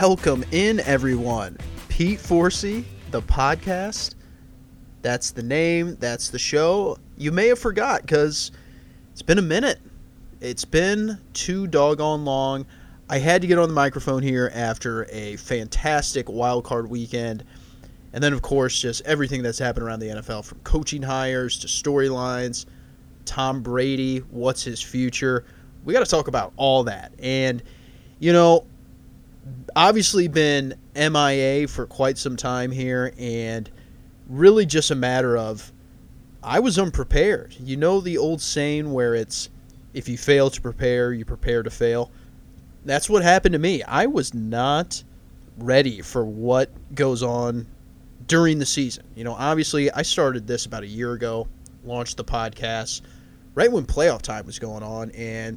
Welcome in, everyone. Pete Forsey, the podcast. That's the name. That's the show. You may have forgot because it's been a minute. It's been too doggone long. I had to get on the microphone here after a fantastic wild card weekend. And then, of course, just everything that's happened around the NFL from coaching hires to storylines, Tom Brady, what's his future. We got to talk about all that. And, you know, obviously been MIA for quite some time here, and really just a matter of I was unprepared. You know the old saying where it's if you fail to prepare, you prepare to fail. That's what happened to me. I was not ready for what goes on during the season. You know, obviously, I started this about a year ago, launched the podcast right when playoff time was going on, and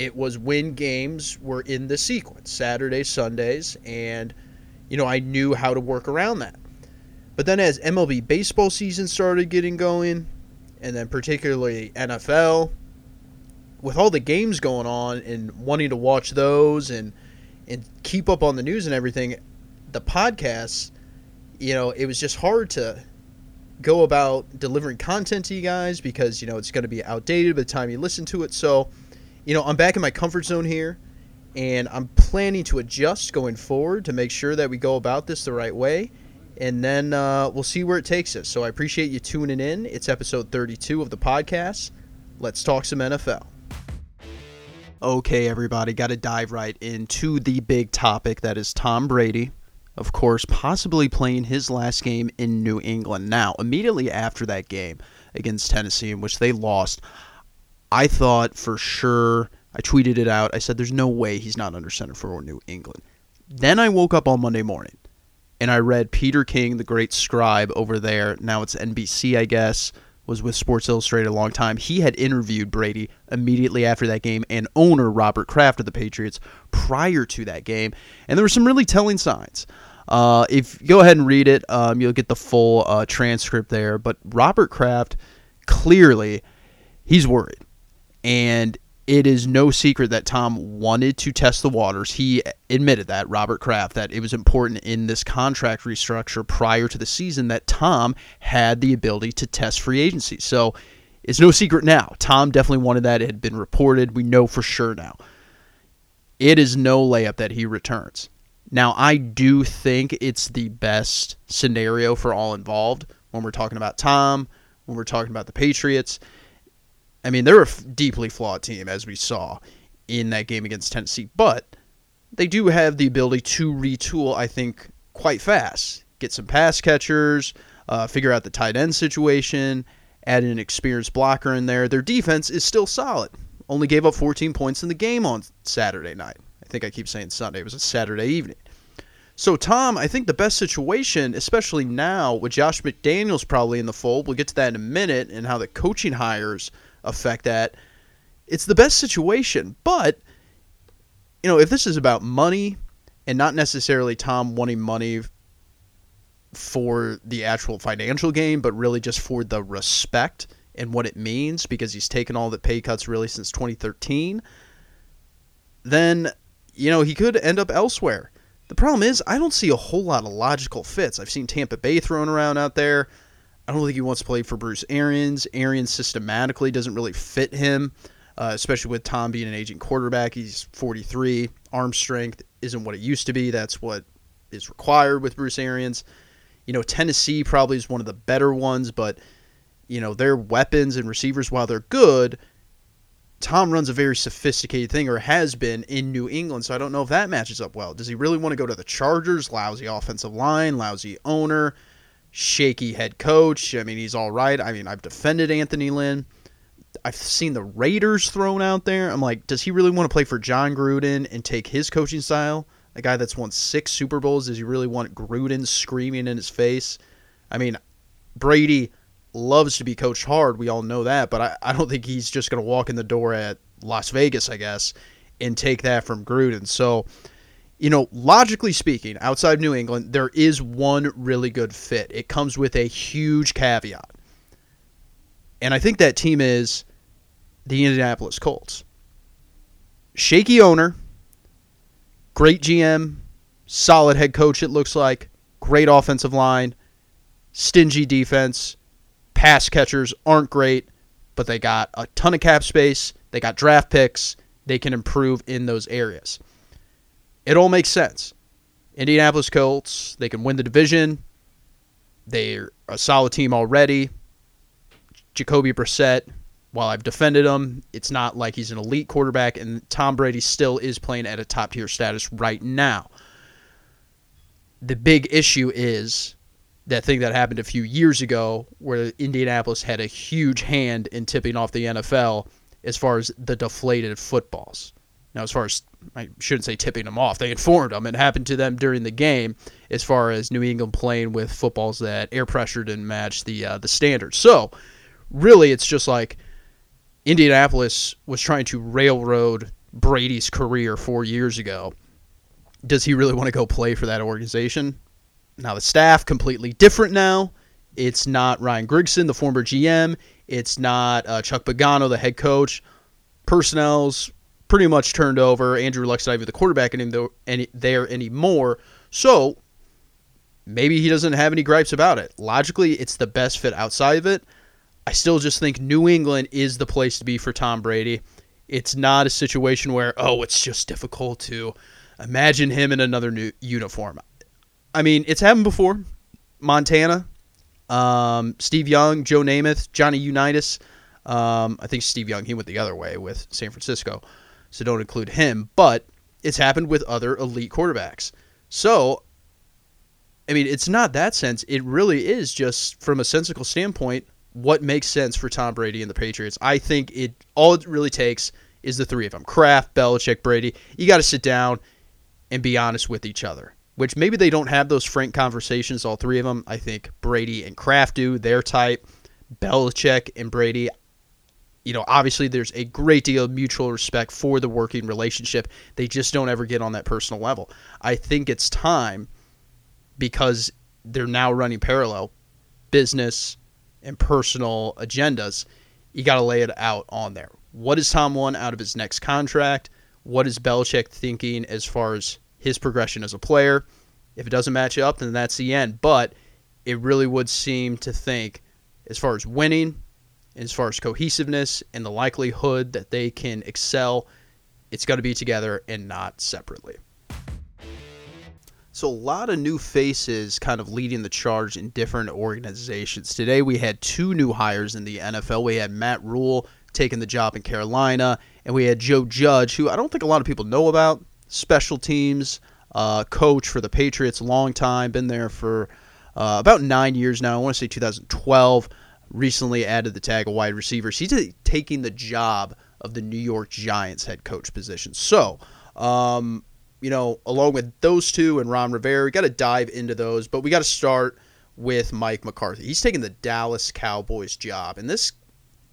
it was when games were in the sequence Saturdays, Sundays, and, you know, I knew how to work around that. But then as MLB baseball season started getting going, and then particularly NFL, with all the games going on and wanting to watch those and and keep up on the news and everything, the podcasts, you know, it was just hard to go about delivering content to you guys because you know it's going to be outdated by the time you listen to it. So, you know, I'm back in my comfort zone here, and I'm planning to adjust going forward to make sure that we go about this the right way. And then uh, we'll see where it takes us. So I appreciate you tuning in. It's episode 32 of the podcast. Let's talk some NFL. Okay, everybody, got to dive right into the big topic that is Tom Brady, of course, possibly playing his last game in New England. Now, immediately after that game against Tennessee, in which they lost, I thought for sure, I tweeted it out. I said, there's no way he's not under center for New England. Then I woke up on Monday morning and I read Peter King, the great scribe over there. Now it's NBC, I guess was with Sports Illustrated a long time. He had interviewed Brady immediately after that game and owner Robert Kraft of the Patriots prior to that game, and there were some really telling signs. Uh, if go ahead and read it, um, you'll get the full uh, transcript there. But Robert Kraft clearly he's worried, and it is no secret that Tom wanted to test the waters. He admitted that, Robert Kraft, that it was important in this contract restructure prior to the season that Tom had the ability to test free agency. So it's no secret now. Tom definitely wanted that. It had been reported. We know for sure now. It is no layup that he returns. Now, I do think it's the best scenario for all involved when we're talking about Tom, when we're talking about the Patriots I mean, they're a deeply flawed team, as we saw in that game against Tennessee, but they do have the ability to retool, I think, quite fast. Get some pass catchers, uh, figure out the tight end situation, add an experienced blocker in there. Their defense is still solid. Only gave up 14 points in the game on Saturday night. I think I keep saying Sunday. It was a Saturday evening. So, Tom, I think the best situation, especially now with Josh McDaniels probably in the fold, we'll get to that in a minute, and how the coaching hires – affect that. It's the best situation, but you know, if this is about money and not necessarily Tom wanting money for the actual financial gain, but really just for the respect and what it means because he's taken all the pay cuts really since 2013, then you know, he could end up elsewhere. The problem is, I don't see a whole lot of logical fits. I've seen Tampa Bay thrown around out there. I don't think he wants to play for Bruce Arians. Arians systematically doesn't really fit him, uh, especially with Tom being an aging quarterback. He's 43. Arm strength isn't what it used to be. That's what is required with Bruce Arians. You know, Tennessee probably is one of the better ones, but, you know, their weapons and receivers, while they're good, Tom runs a very sophisticated thing or has been in New England, so I don't know if that matches up well. Does he really want to go to the Chargers? Lousy offensive line, lousy owner shaky head coach. I mean, he's all right. I mean, I've defended Anthony Lynn. I've seen the Raiders thrown out there. I'm like, does he really want to play for Jon Gruden and take his coaching style? A guy that's won six Super Bowls, does he really want Gruden screaming in his face? I mean, Brady loves to be coached hard. We all know that, but I, I don't think he's just going to walk in the door at Las Vegas, I guess, and take that from Gruden. So, you know, logically speaking, outside New England, there is one really good fit. It comes with a huge caveat. And I think that team is the Indianapolis Colts. Shaky owner, great GM, Solid head coach, it looks like. Great offensive line. Stingy defense. Pass catchers aren't great, but they got a ton of cap space. They got draft picks. They can improve in those areas. It all makes sense. Indianapolis Colts, they can win the division. They're a solid team already. Jacoby Brissett, while I've defended him, it's not like he's an elite quarterback, and Tom Brady still is playing at a top tier status right now. The big issue is that thing that happened a few years ago where Indianapolis had a huge hand in tipping off the NFL as far as the deflated footballs. Now, as far as I shouldn't say tipping them off, they informed them. It happened to them during the game, as far as New England playing with footballs that air pressure didn't match the uh, the standards. So, really, it's just like Indianapolis was trying to railroad Brady's career four years ago. Does he really want to go play for that organization? Now the staff completely different now. It's not Ryan Grigson, the former GM. It's not uh, Chuck Pagano, the head coach. Personnel's pretty much turned over. Andrew Luck's not even the quarterback any, there anymore. So maybe he doesn't have any gripes about it. Logically, it's the best fit outside of it. I still just think New England is the place to be for Tom Brady. It's not a situation where, oh, it's just difficult to imagine him in another new uniform. I mean, it's happened before. Montana, um, Steve Young, Joe Namath, Johnny Unitas. Um, I think Steve Young, he went the other way with San Francisco, so don't include him. But it's happened with other elite quarterbacks. So, I mean, it's not that sense. It really is just from a sensical standpoint what makes sense for Tom Brady and the Patriots. I think it all it really takes is the three of them: Kraft, Belichick, Brady. You got to sit down and be honest with each other which maybe they don't have those frank conversations, all three of them. I think Brady and Kraft do, their type. Belichick and Brady, you know, obviously there's a great deal of mutual respect for the working relationship. They just don't ever get on that personal level. I think it's time because they're now running parallel business and personal agendas. You got to lay it out on there. What does Tom want out of his next contract? What is Belichick thinking as far as his progression as a player. If it doesn't match up, then that's the end. But it really would seem to think, as far as winning, as far as cohesiveness, and the likelihood that they can excel, it's got to be together and not separately. So, a lot of new faces kind of leading the charge in different organizations. Today, we had two new hires in the NFL. We had Matt Rhule taking the job in Carolina, and we had Joe Judge, who I don't think a lot of people know about special teams uh, coach for the Patriots, long time, been there for uh, about nine years now. I want to say 2012. Recently added the tag of wide receivers. He's taking the job of the New York Giants head coach position. So, um, you know, along with those two and Ron Rivera, we got to dive into those, but we got to start with Mike McCarthy. He's taking the Dallas Cowboys job, and this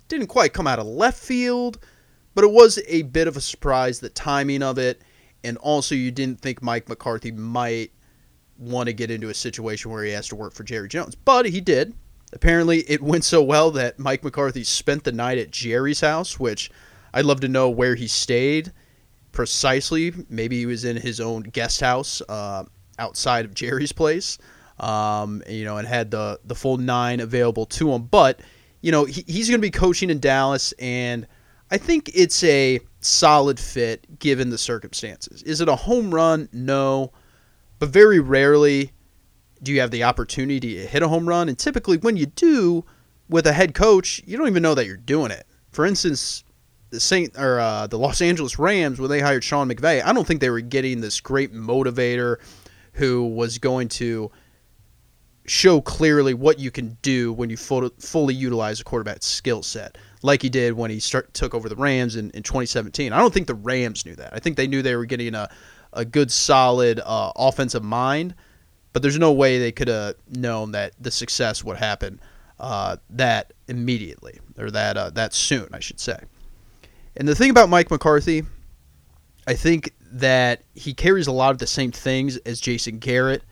didn't quite come out of left field, but it was a bit of a surprise. The timing of it and also you didn't think Mike McCarthy might want to get into a situation where he has to work for Jerry Jones, but he did. Apparently, it went so well that Mike McCarthy spent the night at Jerry's house, which I'd love to know where he stayed precisely. Maybe he was in his own guest house uh, outside of Jerry's place, um, you know, and had the the full nine available to him. But you know, he, he's going to be coaching in Dallas, and I think it's a solid fit given the circumstances. Is it a home run? No. But very rarely do you have the opportunity to hit a home run. And typically, when you do with a head coach, you don't even know that you're doing it. For instance, the Saint or uh, the Los Angeles Rams when they hired Sean McVay, I don't think they were getting this great motivator who was going to show clearly what you can do when you fully utilize a quarterback's skill set like he did when he start, took over the Rams in, in 2017. I don't think the Rams knew that. I think they knew they were getting a, a good, solid uh, offensive mind, but there's no way they could have known that the success would happen uh, that immediately or that uh, that soon, I should say. And the thing about Mike McCarthy, I think that he carries a lot of the same things as Jason Garrett,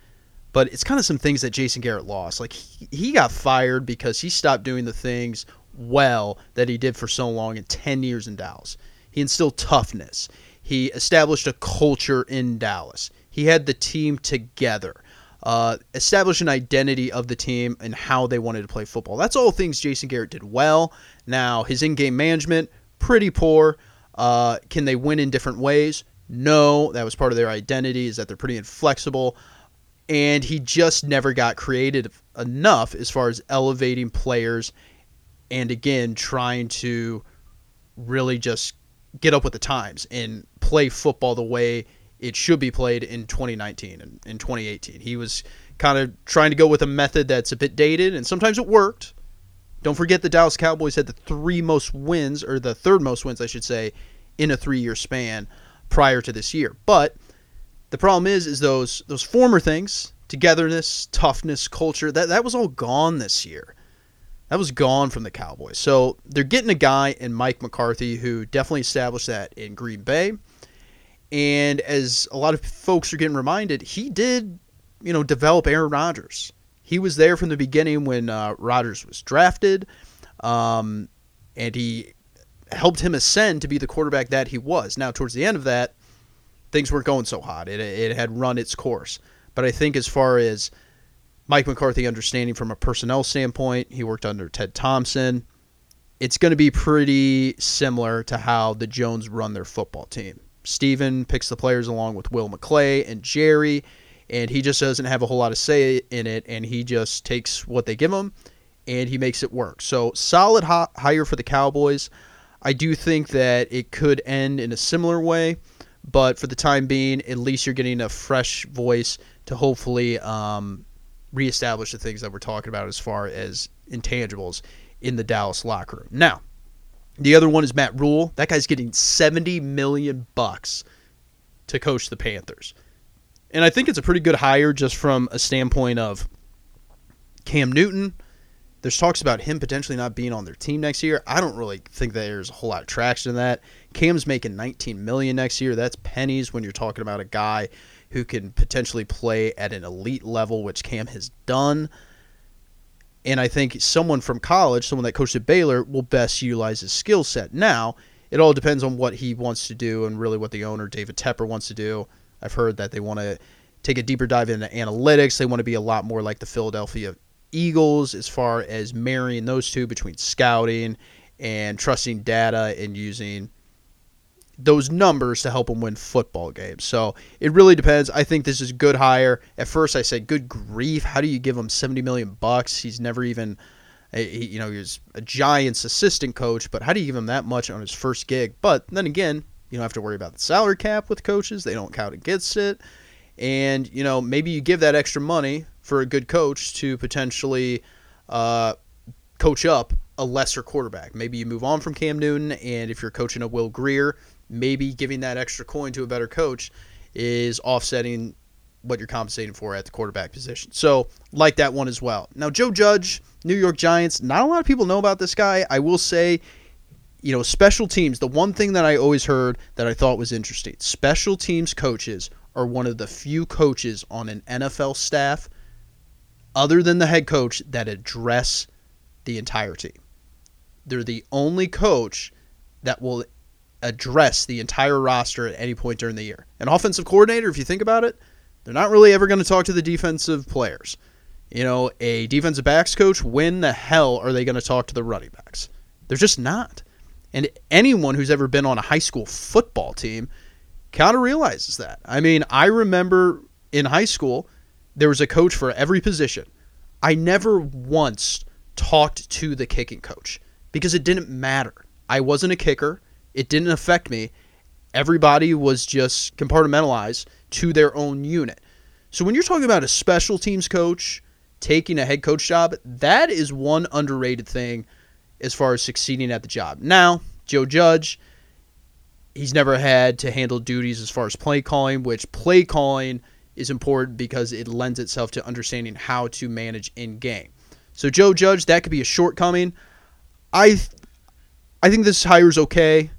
but it's kind of some things that Jason Garrett lost. Like he, he got fired because he stopped doing the things well that he did for so long in 10 years in Dallas. He instilled toughness. He established a culture in Dallas. He had the team together. Uh, establish an identity of the team and how they wanted to play football. That's all things Jason Garrett did well. Now, his in game management, pretty poor. Uh, can they win in different ways? No, that was part of their identity, is that they're pretty inflexible. And he just never got creative enough as far as elevating players and, again, trying to really just get up with the times and play football the way it should be played in 2019 and in 2018. He was kind of trying to go with a method that's a bit dated, and sometimes it worked. Don't forget the Dallas Cowboys had the three most wins, or the third most wins, I should say, in a three-year span prior to this year. But the problem is, is those those former things, togetherness, toughness, culture, that that was all gone this year. That was gone from the Cowboys. So they're getting a guy in Mike McCarthy who definitely established that in Green Bay. And as a lot of folks are getting reminded, he did, you know, develop Aaron Rodgers. He was there from the beginning when uh, Rodgers was drafted, um, and he helped him ascend to be the quarterback that he was. Now, towards the end of that, things weren't going so hot. It, it had run its course. But I think as far as Mike McCarthy understanding from a personnel standpoint, he worked under Ted Thompson. It's going to be pretty similar to how the Jones run their football team. Stephen picks the players along with Will McClay and Jerry, and he just doesn't have a whole lot of say in it, and he just takes what they give him and he makes it work. So solid hire for the Cowboys. I do think that it could end in a similar way, but for the time being, at least you're getting a fresh voice to hopefully um, reestablish the things that we're talking about as far as intangibles in the Dallas locker room. Now, the other one is Matt Rhule. That guy's getting 70 million bucks to coach the Panthers. And I think it's a pretty good hire just from a standpoint of Cam Newton. There's talks about him potentially not being on their team next year. I don't really think there's a whole lot of traction in that. Cam's making 19 million next year. That's pennies when you're talking about a guy who can potentially play at an elite level, which Cam has done. And I think someone from college, someone that coached at Baylor, will best utilize his skill set. Now, it all depends on what he wants to do and really what the owner, David Tepper, wants to do. I've heard that they want to take a deeper dive into analytics. They want to be a lot more like the Philadelphia Eagles as far as marrying those two between scouting and trusting data and using those numbers to help him win football games. So it really depends. I think this is good hire. At first, I said, "Good grief! How do you give him seventy million bucks? He's never even, he, you know, he's a Giants assistant coach, but how do you give him that much on his first gig?" But then again, you don't have to worry about the salary cap with coaches; they don't count against it. And you know, maybe you give that extra money for a good coach to potentially uh, coach up a lesser quarterback. Maybe you move on from Cam Newton, and if you're coaching a Will Grier, maybe giving that extra coin to a better coach is offsetting what you're compensating for at the quarterback position. So, like that one as well. Now, Joe Judge, New York Giants, not a lot of people know about this guy. I will say, you know, special teams, the one thing that I always heard that I thought was interesting special teams coaches are one of the few coaches on an NFL staff, other than the head coach, that address the entire team. They're the only coach that will address the entire roster at any point during the year. An offensive coordinator, if you think about it, they're not really ever going to talk to the defensive players. You know, a defensive backs coach, when the hell are they going to talk to the running backs? They're just not. And anyone who's ever been on a high school football team kind of realizes that. I mean, I remember in high school, there was a coach for every position. I never once talked to the kicking coach because it didn't matter. I wasn't a kicker. It didn't affect me. Everybody was just compartmentalized to their own unit. So when you're talking about a special teams coach taking a head coach job, that is one underrated thing as far as succeeding at the job. Now, Joe Judge, he's never had to handle duties as far as play calling, which play calling is important because it lends itself to understanding how to manage in game. So Joe Judge, that could be a shortcoming. I I think this hire is okay.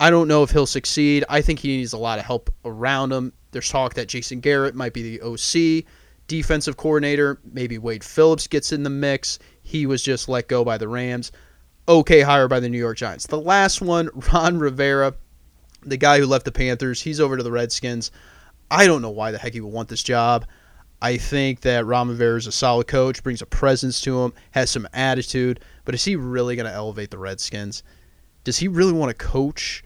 I don't know if he'll succeed. I think he needs a lot of help around him. There's talk that Jason Garrett might be the OC, defensive coordinator. Maybe Wade Phillips gets in the mix. He was just let go by the Rams. Okay hire by the New York Giants. The last one, Ron Rivera, the guy who left the Panthers, he's over to the Redskins. I don't know why the heck he would want this job. I think that Ron Rivera is a solid coach, brings a presence to him, has some attitude, but is he really going to elevate the Redskins? Does he really want to coach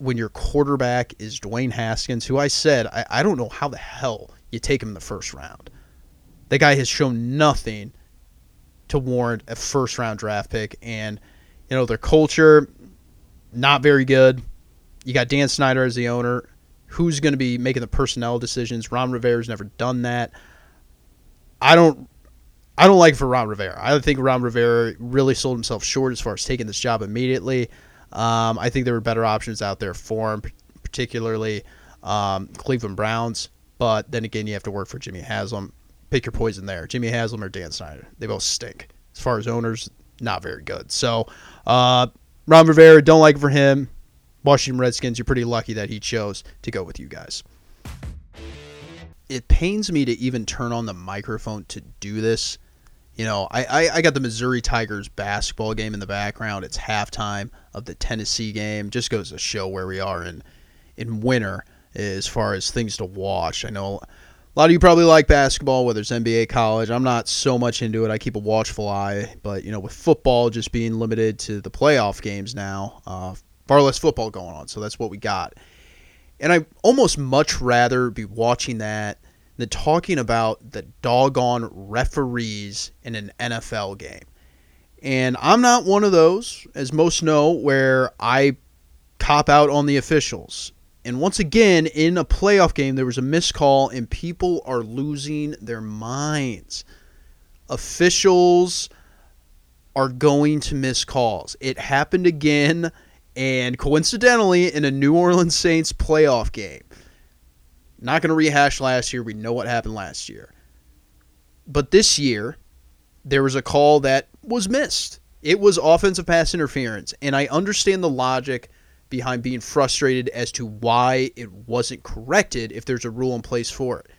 when your quarterback is Dwayne Haskins, who I said I, I don't know how the hell you take him in the first round? The guy has shown nothing to warrant a first round draft pick, and you know their culture not very good. You got Dan Snyder as the owner who's going to be making the personnel decisions. Ron Rivera's never done that. I don't I don't like for Ron Rivera. I think Ron Rivera really sold himself short as far as taking this job immediately. Um, I think there were better options out there for him, particularly um, Cleveland Browns. But then again, you have to work for Jimmy Haslam. Pick your poison there. Jimmy Haslam or Dan Snyder. They both stink. As far as owners, not very good. So, uh, Ron Rivera, don't like it for him. Washington Redskins, you're pretty lucky that he chose to go with you guys. It pains me to even turn on the microphone to do this. You know, I, I, I, got the Missouri Tigers basketball game in the background. It's halftime of the Tennessee game. Just goes to show where we are in in winter as far as things to watch. I know a lot of you probably like basketball, whether it's NBA, college. I'm not so much into it. I keep a watchful eye, but you know, with football just being limited to the playoff games now, uh, far less football going on. So that's what we got. And I almost much rather be watching that than talking about the doggone referees in an NFL game. And I'm not one of those, as most know, where I cop out on the officials. And once again, in a playoff game, there was a miscall, and people are losing their minds. Officials are going to miss calls. It happened again and coincidentally in a New Orleans Saints playoff game. Not going to rehash last year. We know what happened last year. But this year, there was a call that was missed. It was offensive pass interference. And I understand the logic behind being frustrated as to why it wasn't corrected if there's a rule in place for it.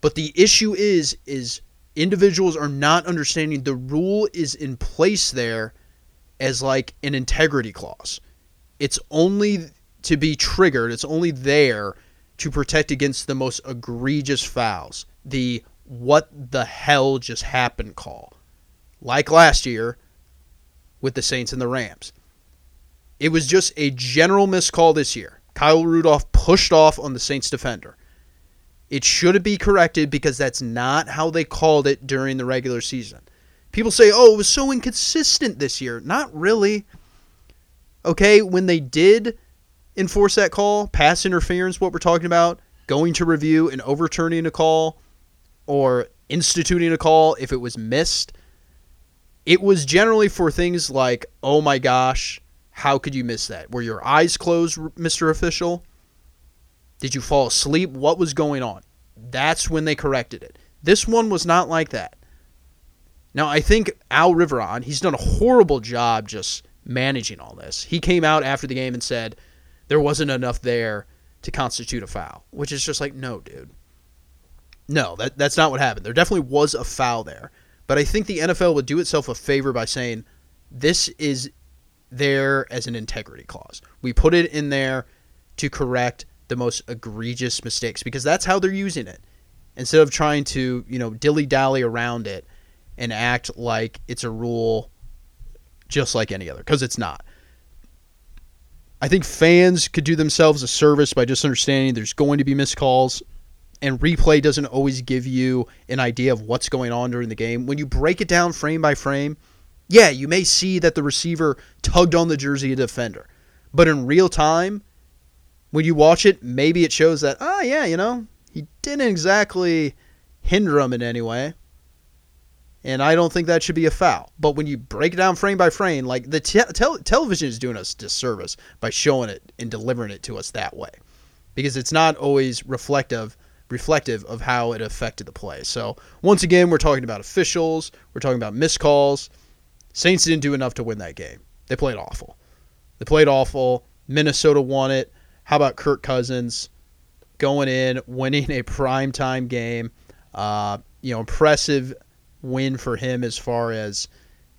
But the issue is is individuals are not understanding the rule is in place there as like an integrity clause. It's only to be triggered, it's only there to protect against the most egregious fouls. The what the hell just happened call. Like last year with the Saints and the Rams. It was just a general miscall this year. Kyle Rudolph pushed off on the Saints defender. It should be corrected because that's not how they called it during the regular season. People say, oh, it was so inconsistent this year. Not really okay, when they did enforce that call, pass interference, what we're talking about, going to review and overturning a call or instituting a call if it was missed, it was generally for things like, oh my gosh, how could you miss that? Were your eyes closed, Mr. Official? Did you fall asleep? What was going on? That's when they corrected it. This one was not like that. Now, I think Al Riveron, he's done a horrible job just managing all this. He came out after the game and said there wasn't enough there to constitute a foul, which is just like, no, dude. No, that, that's not what happened. There definitely was a foul there. But I think the NFL would do itself a favor by saying this is there as an integrity clause. We put it in there to correct the most egregious mistakes because that's how they're using it. Instead of trying to, you know, dilly dally around it and act like it's a rule just like any other because it's not. I think fans could do themselves a service by just understanding there's going to be missed calls, and replay doesn't always give you an idea of what's going on during the game. When you break it down frame by frame, yeah, you may see that the receiver tugged on the jersey of the defender. But in real time, when you watch it, maybe it shows that, oh, yeah, you know, he didn't exactly hinder him in any way and I don't think that should be a foul. But when you break it down frame by frame, like the te- tel- television is doing us disservice by showing it and delivering it to us that way, because it's not always reflective reflective of how it affected the play. So once again, we're talking about officials, we're talking about missed calls. Saints didn't do enough to win that game. They played awful. They played awful. Minnesota won it. How about Kirk Cousins going in, winning a primetime game? Uh, you know, impressive win for him as far as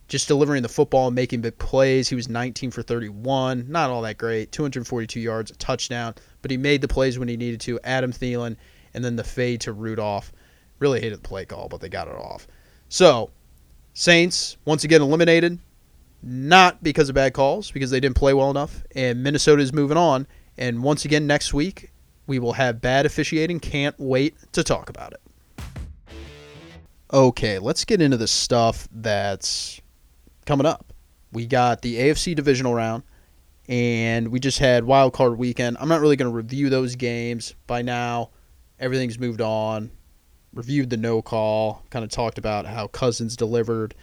just delivering the football and making big plays. He was 19 for 31, not all that great, 242 yards, a touchdown, but he made the plays when he needed to. Adam Thielen, and then the fade to Rudolph. Really hated the play call, but they got it off. So, Saints once again eliminated, not because of bad calls, because they didn't play well enough, and Minnesota is moving on. And once again, next week, we will have bad officiating. Can't wait to talk about it. Okay, let's get into the stuff that's coming up. We got the AFC divisional round, and we just had wild card weekend. I'm not really going to review those games by now. Everything's moved on. Reviewed the no call, kind of talked about how Cousins delivered.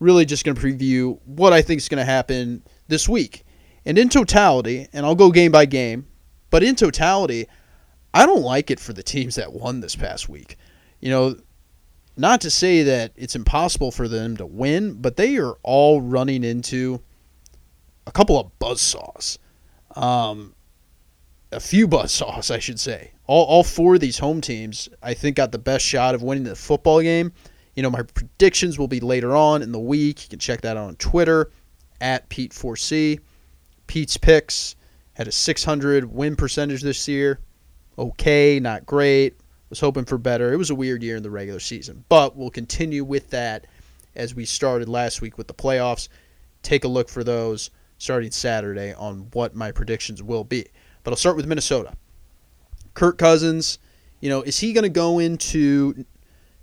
Really just going to preview what I think is going to happen this week. And in totality, and I'll go game by game, but in totality, I don't like it for the teams that won this past week. You know, not to say that it's impossible for them to win, but they are all running into a couple of buzzsaws. Um, a few buzzsaws, I should say. All, all four of these home teams, I think, got the best shot of winning the football game. You know, my predictions will be later on in the week. You can check that out on Twitter at Pete4C. Pete's picks had a 600 win percentage this year. Okay, not great was hoping for better. It was a weird year in the regular season, but we'll continue with that as we started last week with the playoffs. Take a look for those starting Saturday on what my predictions will be. But I'll start with Minnesota. Kirk Cousins, you know, is he going to go into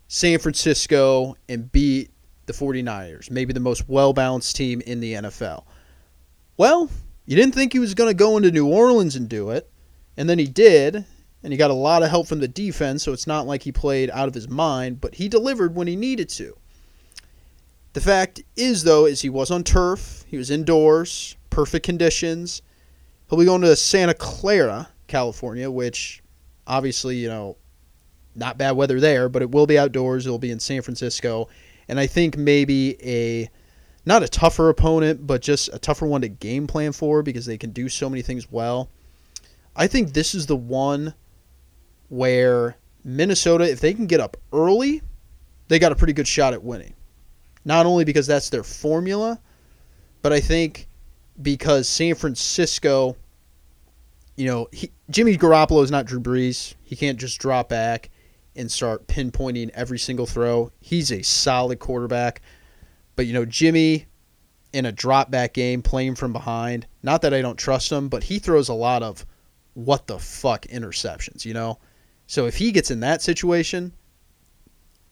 San Francisco and beat the 49ers, maybe the most well balanced team in the NFL? Well, you didn't think he was going to go into New Orleans and do it, and then he did, and he got a lot of help from the defense, so it's not like he played out of his mind, but he delivered when he needed to. The fact is, though, is he was on turf, he was indoors, perfect conditions. He'll be going to Santa Clara, California, which obviously, you know, not bad weather there, but it will be outdoors. It'll be in San Francisco. And I think maybe a not a tougher opponent, but just a tougher one to game plan for because they can do so many things well. I think this is the one where Minnesota, if they can get up early, they got a pretty good shot at winning. Not only because that's their formula, but I think because San Francisco, you know, he, Jimmy Garoppolo is not Drew Brees. He can't just drop back and start pinpointing every single throw. He's a solid quarterback. But, you know, Jimmy in a drop back game playing from behind, not that I don't trust him, but he throws a lot of what the fuck interceptions, you know? So if he gets in that situation,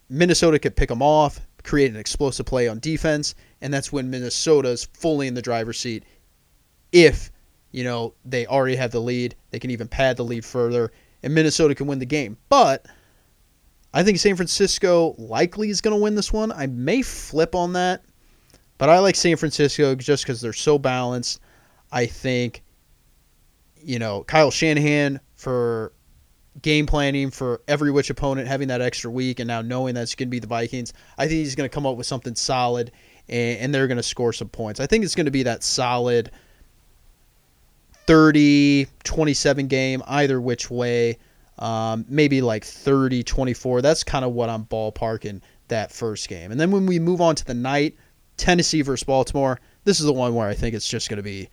Minnesota could pick him off, create an explosive play on defense, and that's when Minnesota's fully in the driver's seat. If, you know, they already have the lead, they can even pad the lead further, and Minnesota can win the game. But I think San Francisco likely is going to win this one. I may flip on that, but I like San Francisco just because they're so balanced. I think, you know, Kyle Shanahan for game planning for every which opponent, having that extra week, and now knowing that's going to be the Vikings, I think he's going to come up with something solid, and, and they're going to score some points. I think it's going to be that solid 30 27 game, either which way. Um, maybe like 30 24. That's kind of what I'm ballparking that first game. And then when we move on to the night, Tennessee versus Baltimore, this is the one where I think it's just going to be,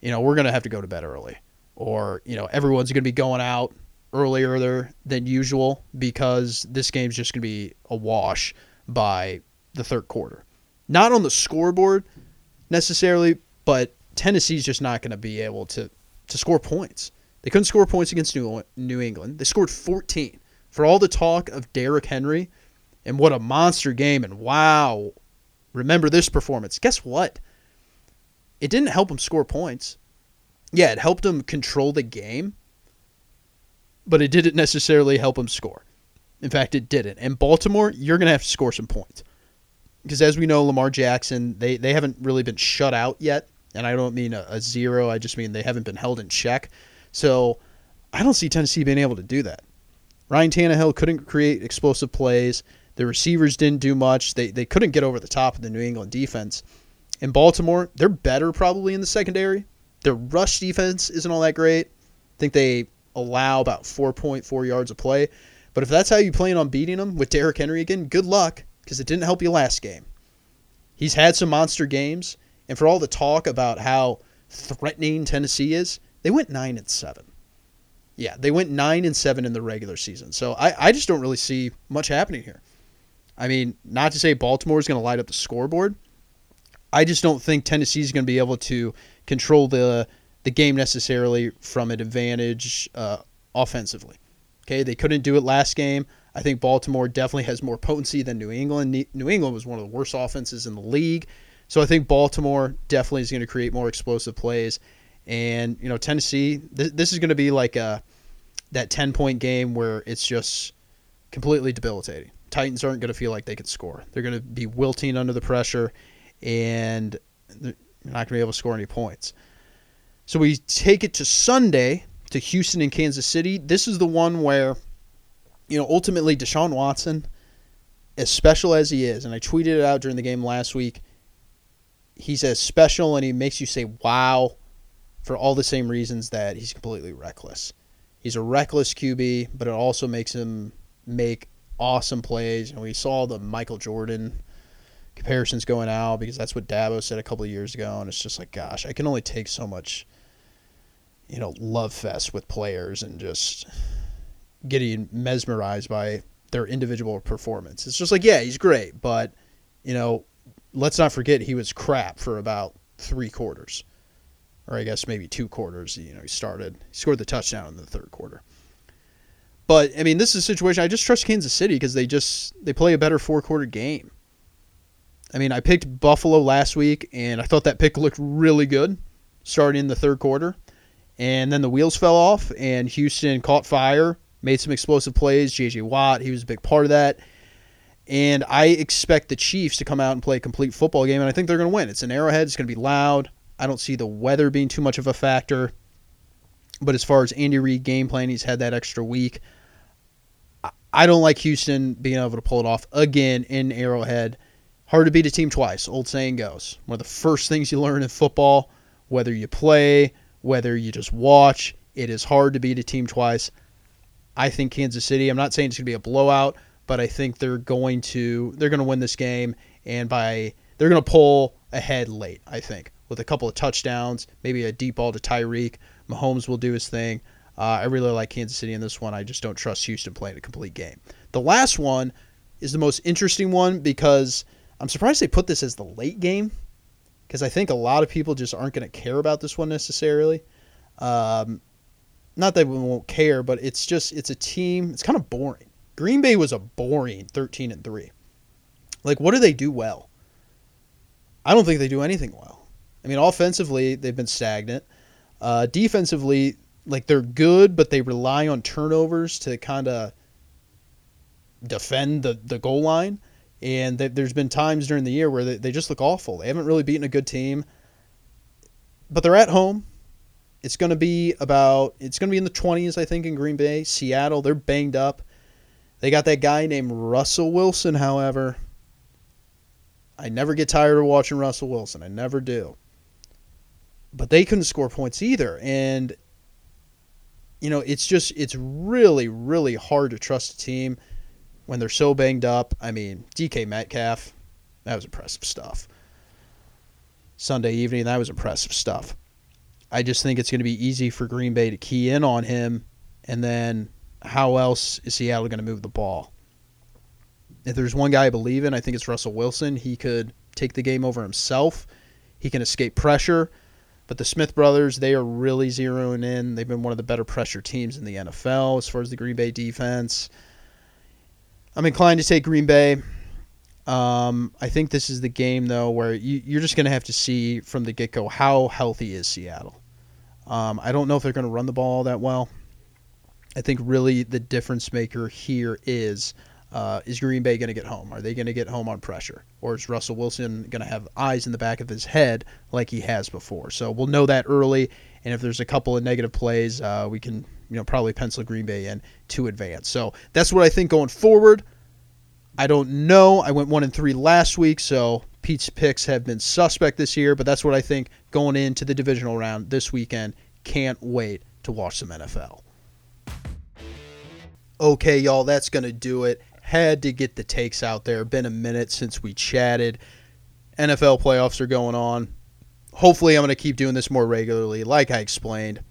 you know, we're going to have to go to bed early. Or, you know, everyone's going to be going out earlier than usual because this game's just going to be a wash by the third quarter. Not on the scoreboard necessarily, but Tennessee's just not going to be able to to score points. They couldn't score points against New New England. They scored 14. For all the talk of Derrick Henry and what a monster game and wow, remember this performance. Guess what? It didn't help him score points. Yeah, it helped him control the game, but it didn't necessarily help him score. In fact, it didn't. And Baltimore, you're going to have to score some points. Because as we know, Lamar Jackson, they, they haven't really been shut out yet. And I don't mean a, a zero, I just mean they haven't been held in check. So I don't see Tennessee being able to do that. Ryan Tannehill couldn't create explosive plays. The receivers didn't do much. They, they couldn't get over the top of the New England defense. In Baltimore, they're better probably in the secondary. Their rush defense isn't all that great. I think they allow about 4.4 yards of play. But if that's how you plan on beating them with Derrick Henry again, good luck because it didn't help you last game. He's had some monster games, and for all the talk about how threatening Tennessee is, they went nine and seven. Yeah, they went nine and seven in the regular season. So I, I just don't really see much happening here. I mean, not to say Baltimore is going to light up the scoreboard. I just don't think Tennessee is going to be able to control the the game necessarily from an advantage uh, offensively. Okay, they couldn't do it last game. I think Baltimore definitely has more potency than New England. New England was one of the worst offenses in the league. So I think Baltimore definitely is going to create more explosive plays. And, you know, Tennessee, this, this is going to be like a that 10 point game where it's just completely debilitating. Titans aren't going to feel like they can score. They're going to be wilting under the pressure and they're not going to be able to score any points. So we take it to Sunday to Houston and Kansas City. This is the one where, you know, ultimately Deshaun Watson, as special as he is, and I tweeted it out during the game last week, he's as special and he makes you say, wow, for all the same reasons that he's completely reckless. He's a reckless QB, but it also makes him make awesome plays. And we saw the Michael Jordan comparisons going out because that's what Dabo said a couple years ago. And it's just like, gosh, I can only take so much you know, love fest with players and just getting mesmerized by their individual performance. It's just like, yeah, he's great, but you know, let's not forget he was crap for about three quarters, or I guess maybe two quarters. You know, he started, he scored the touchdown in the third quarter. But I mean, this is a situation I just trust Kansas City because they just they play a better four quarter game. I mean, I picked Buffalo last week, and I thought that pick looked really good starting in the third quarter. And then the wheels fell off, and Houston caught fire, made some explosive plays. J.J. Watt, he was a big part of that. And I expect the Chiefs to come out and play a complete football game, and I think they're going to win. It's an arrowhead, it's going to be loud. I don't see the weather being too much of a factor. But as far as Andy Reid game plan, he's had that extra week. I don't like Houston being able to pull it off again in Arrowhead. Hard to beat a team twice, old saying goes. One of the first things you learn in football, whether you play, whether you just watch. It is hard to beat a team twice. I think Kansas City. I'm not saying it's going to be a blowout, but I think they're going to they're going to win this game, and by they're going to pull ahead late. I think with a couple of touchdowns, maybe a deep ball to Tyreek. Mahomes will do his thing. Uh, I really like Kansas City in this one. I just don't trust Houston playing a complete game. The last one is the most interesting one because I'm surprised they put this as the late game because I think a lot of people just aren't going to care about this one necessarily. Um, not that we won't care, but it's just it's a team. It's kind of boring. Green Bay was a boring 13 and three. Like, what do they do well? I don't think they do anything well. I mean, offensively they've been stagnant. Uh, defensively, like they're good, but they rely on turnovers to kind of defend the the goal line. And there's been times during the year where they, they just look awful. They haven't really beaten a good team, but they're at home. It's going to be about it's going to be in the 20s, I think, in Green Bay. Seattle, they're banged up. They got that guy named Russell Wilson, however. I never get tired of watching Russell Wilson. I never do. But they couldn't score points either. And, you know, it's just, it's really, really hard to trust a team when they're so banged up. I mean, DK Metcalf, that was impressive stuff. Sunday evening, that was impressive stuff. I just think it's going to be easy for Green Bay to key in on him, and then how else is Seattle going to move the ball? If there's one guy I believe in, I think it's Russell Wilson. He could take the game over himself. He can escape pressure. But the Smith brothers, they are really zeroing in. They've been one of the better pressure teams in the NFL as far as the Green Bay defense. I'm inclined to take Green Bay. Um, I think this is the game though where you, you're just going to have to see from the get go how healthy is Seattle. Um, I don't know if they're going to run the ball that well. I think really the difference maker here is uh, is Green Bay going to get home? Are they going to get home on pressure, or is Russell Wilson going to have eyes in the back of his head like he has before? So we'll know that early, and if there's a couple of negative plays, uh, we can you know probably pencil Green Bay in to advance. So that's what I think going forward. I don't know. I went one and three last week, so Pete's picks have been suspect this year, but that's what I think going into the divisional round this weekend. Can't wait to watch some NFL. Okay, y'all, that's going to do it. Had to get the takes out there. Been a minute since we chatted. NFL playoffs are going on. Hopefully, I'm going to keep doing this more regularly. Like I explained,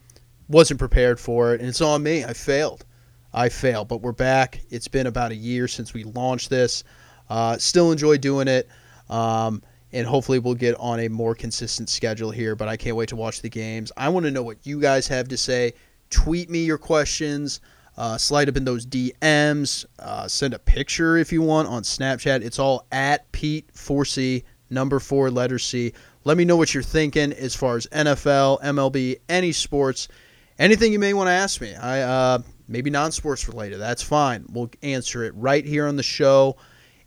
wasn't prepared for it, and it's on me. I failed. I failed, but we're back. It's been about a year since we launched this. Uh, still enjoy doing it. Um, and hopefully we'll get on a more consistent schedule here. But I can't wait to watch the games. I want to know what you guys have to say. Tweet me your questions. Uh, slide up in those DMs. Uh, send a picture if you want on Snapchat. It's all at Pete 4C, number four, letter C. Let me know what you're thinking as far as NFL, MLB, any sports, anything you may want to ask me. I uh, maybe non-sports related. That's fine. We'll answer it right here on the show.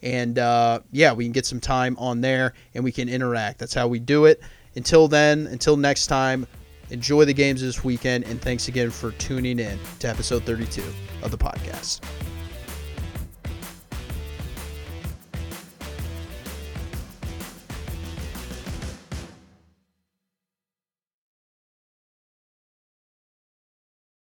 And uh, yeah, we can get some time on there and we can interact. That's how we do it. Until then, until next time, enjoy the games this weekend. And thanks again for tuning in to episode 32 of the podcast.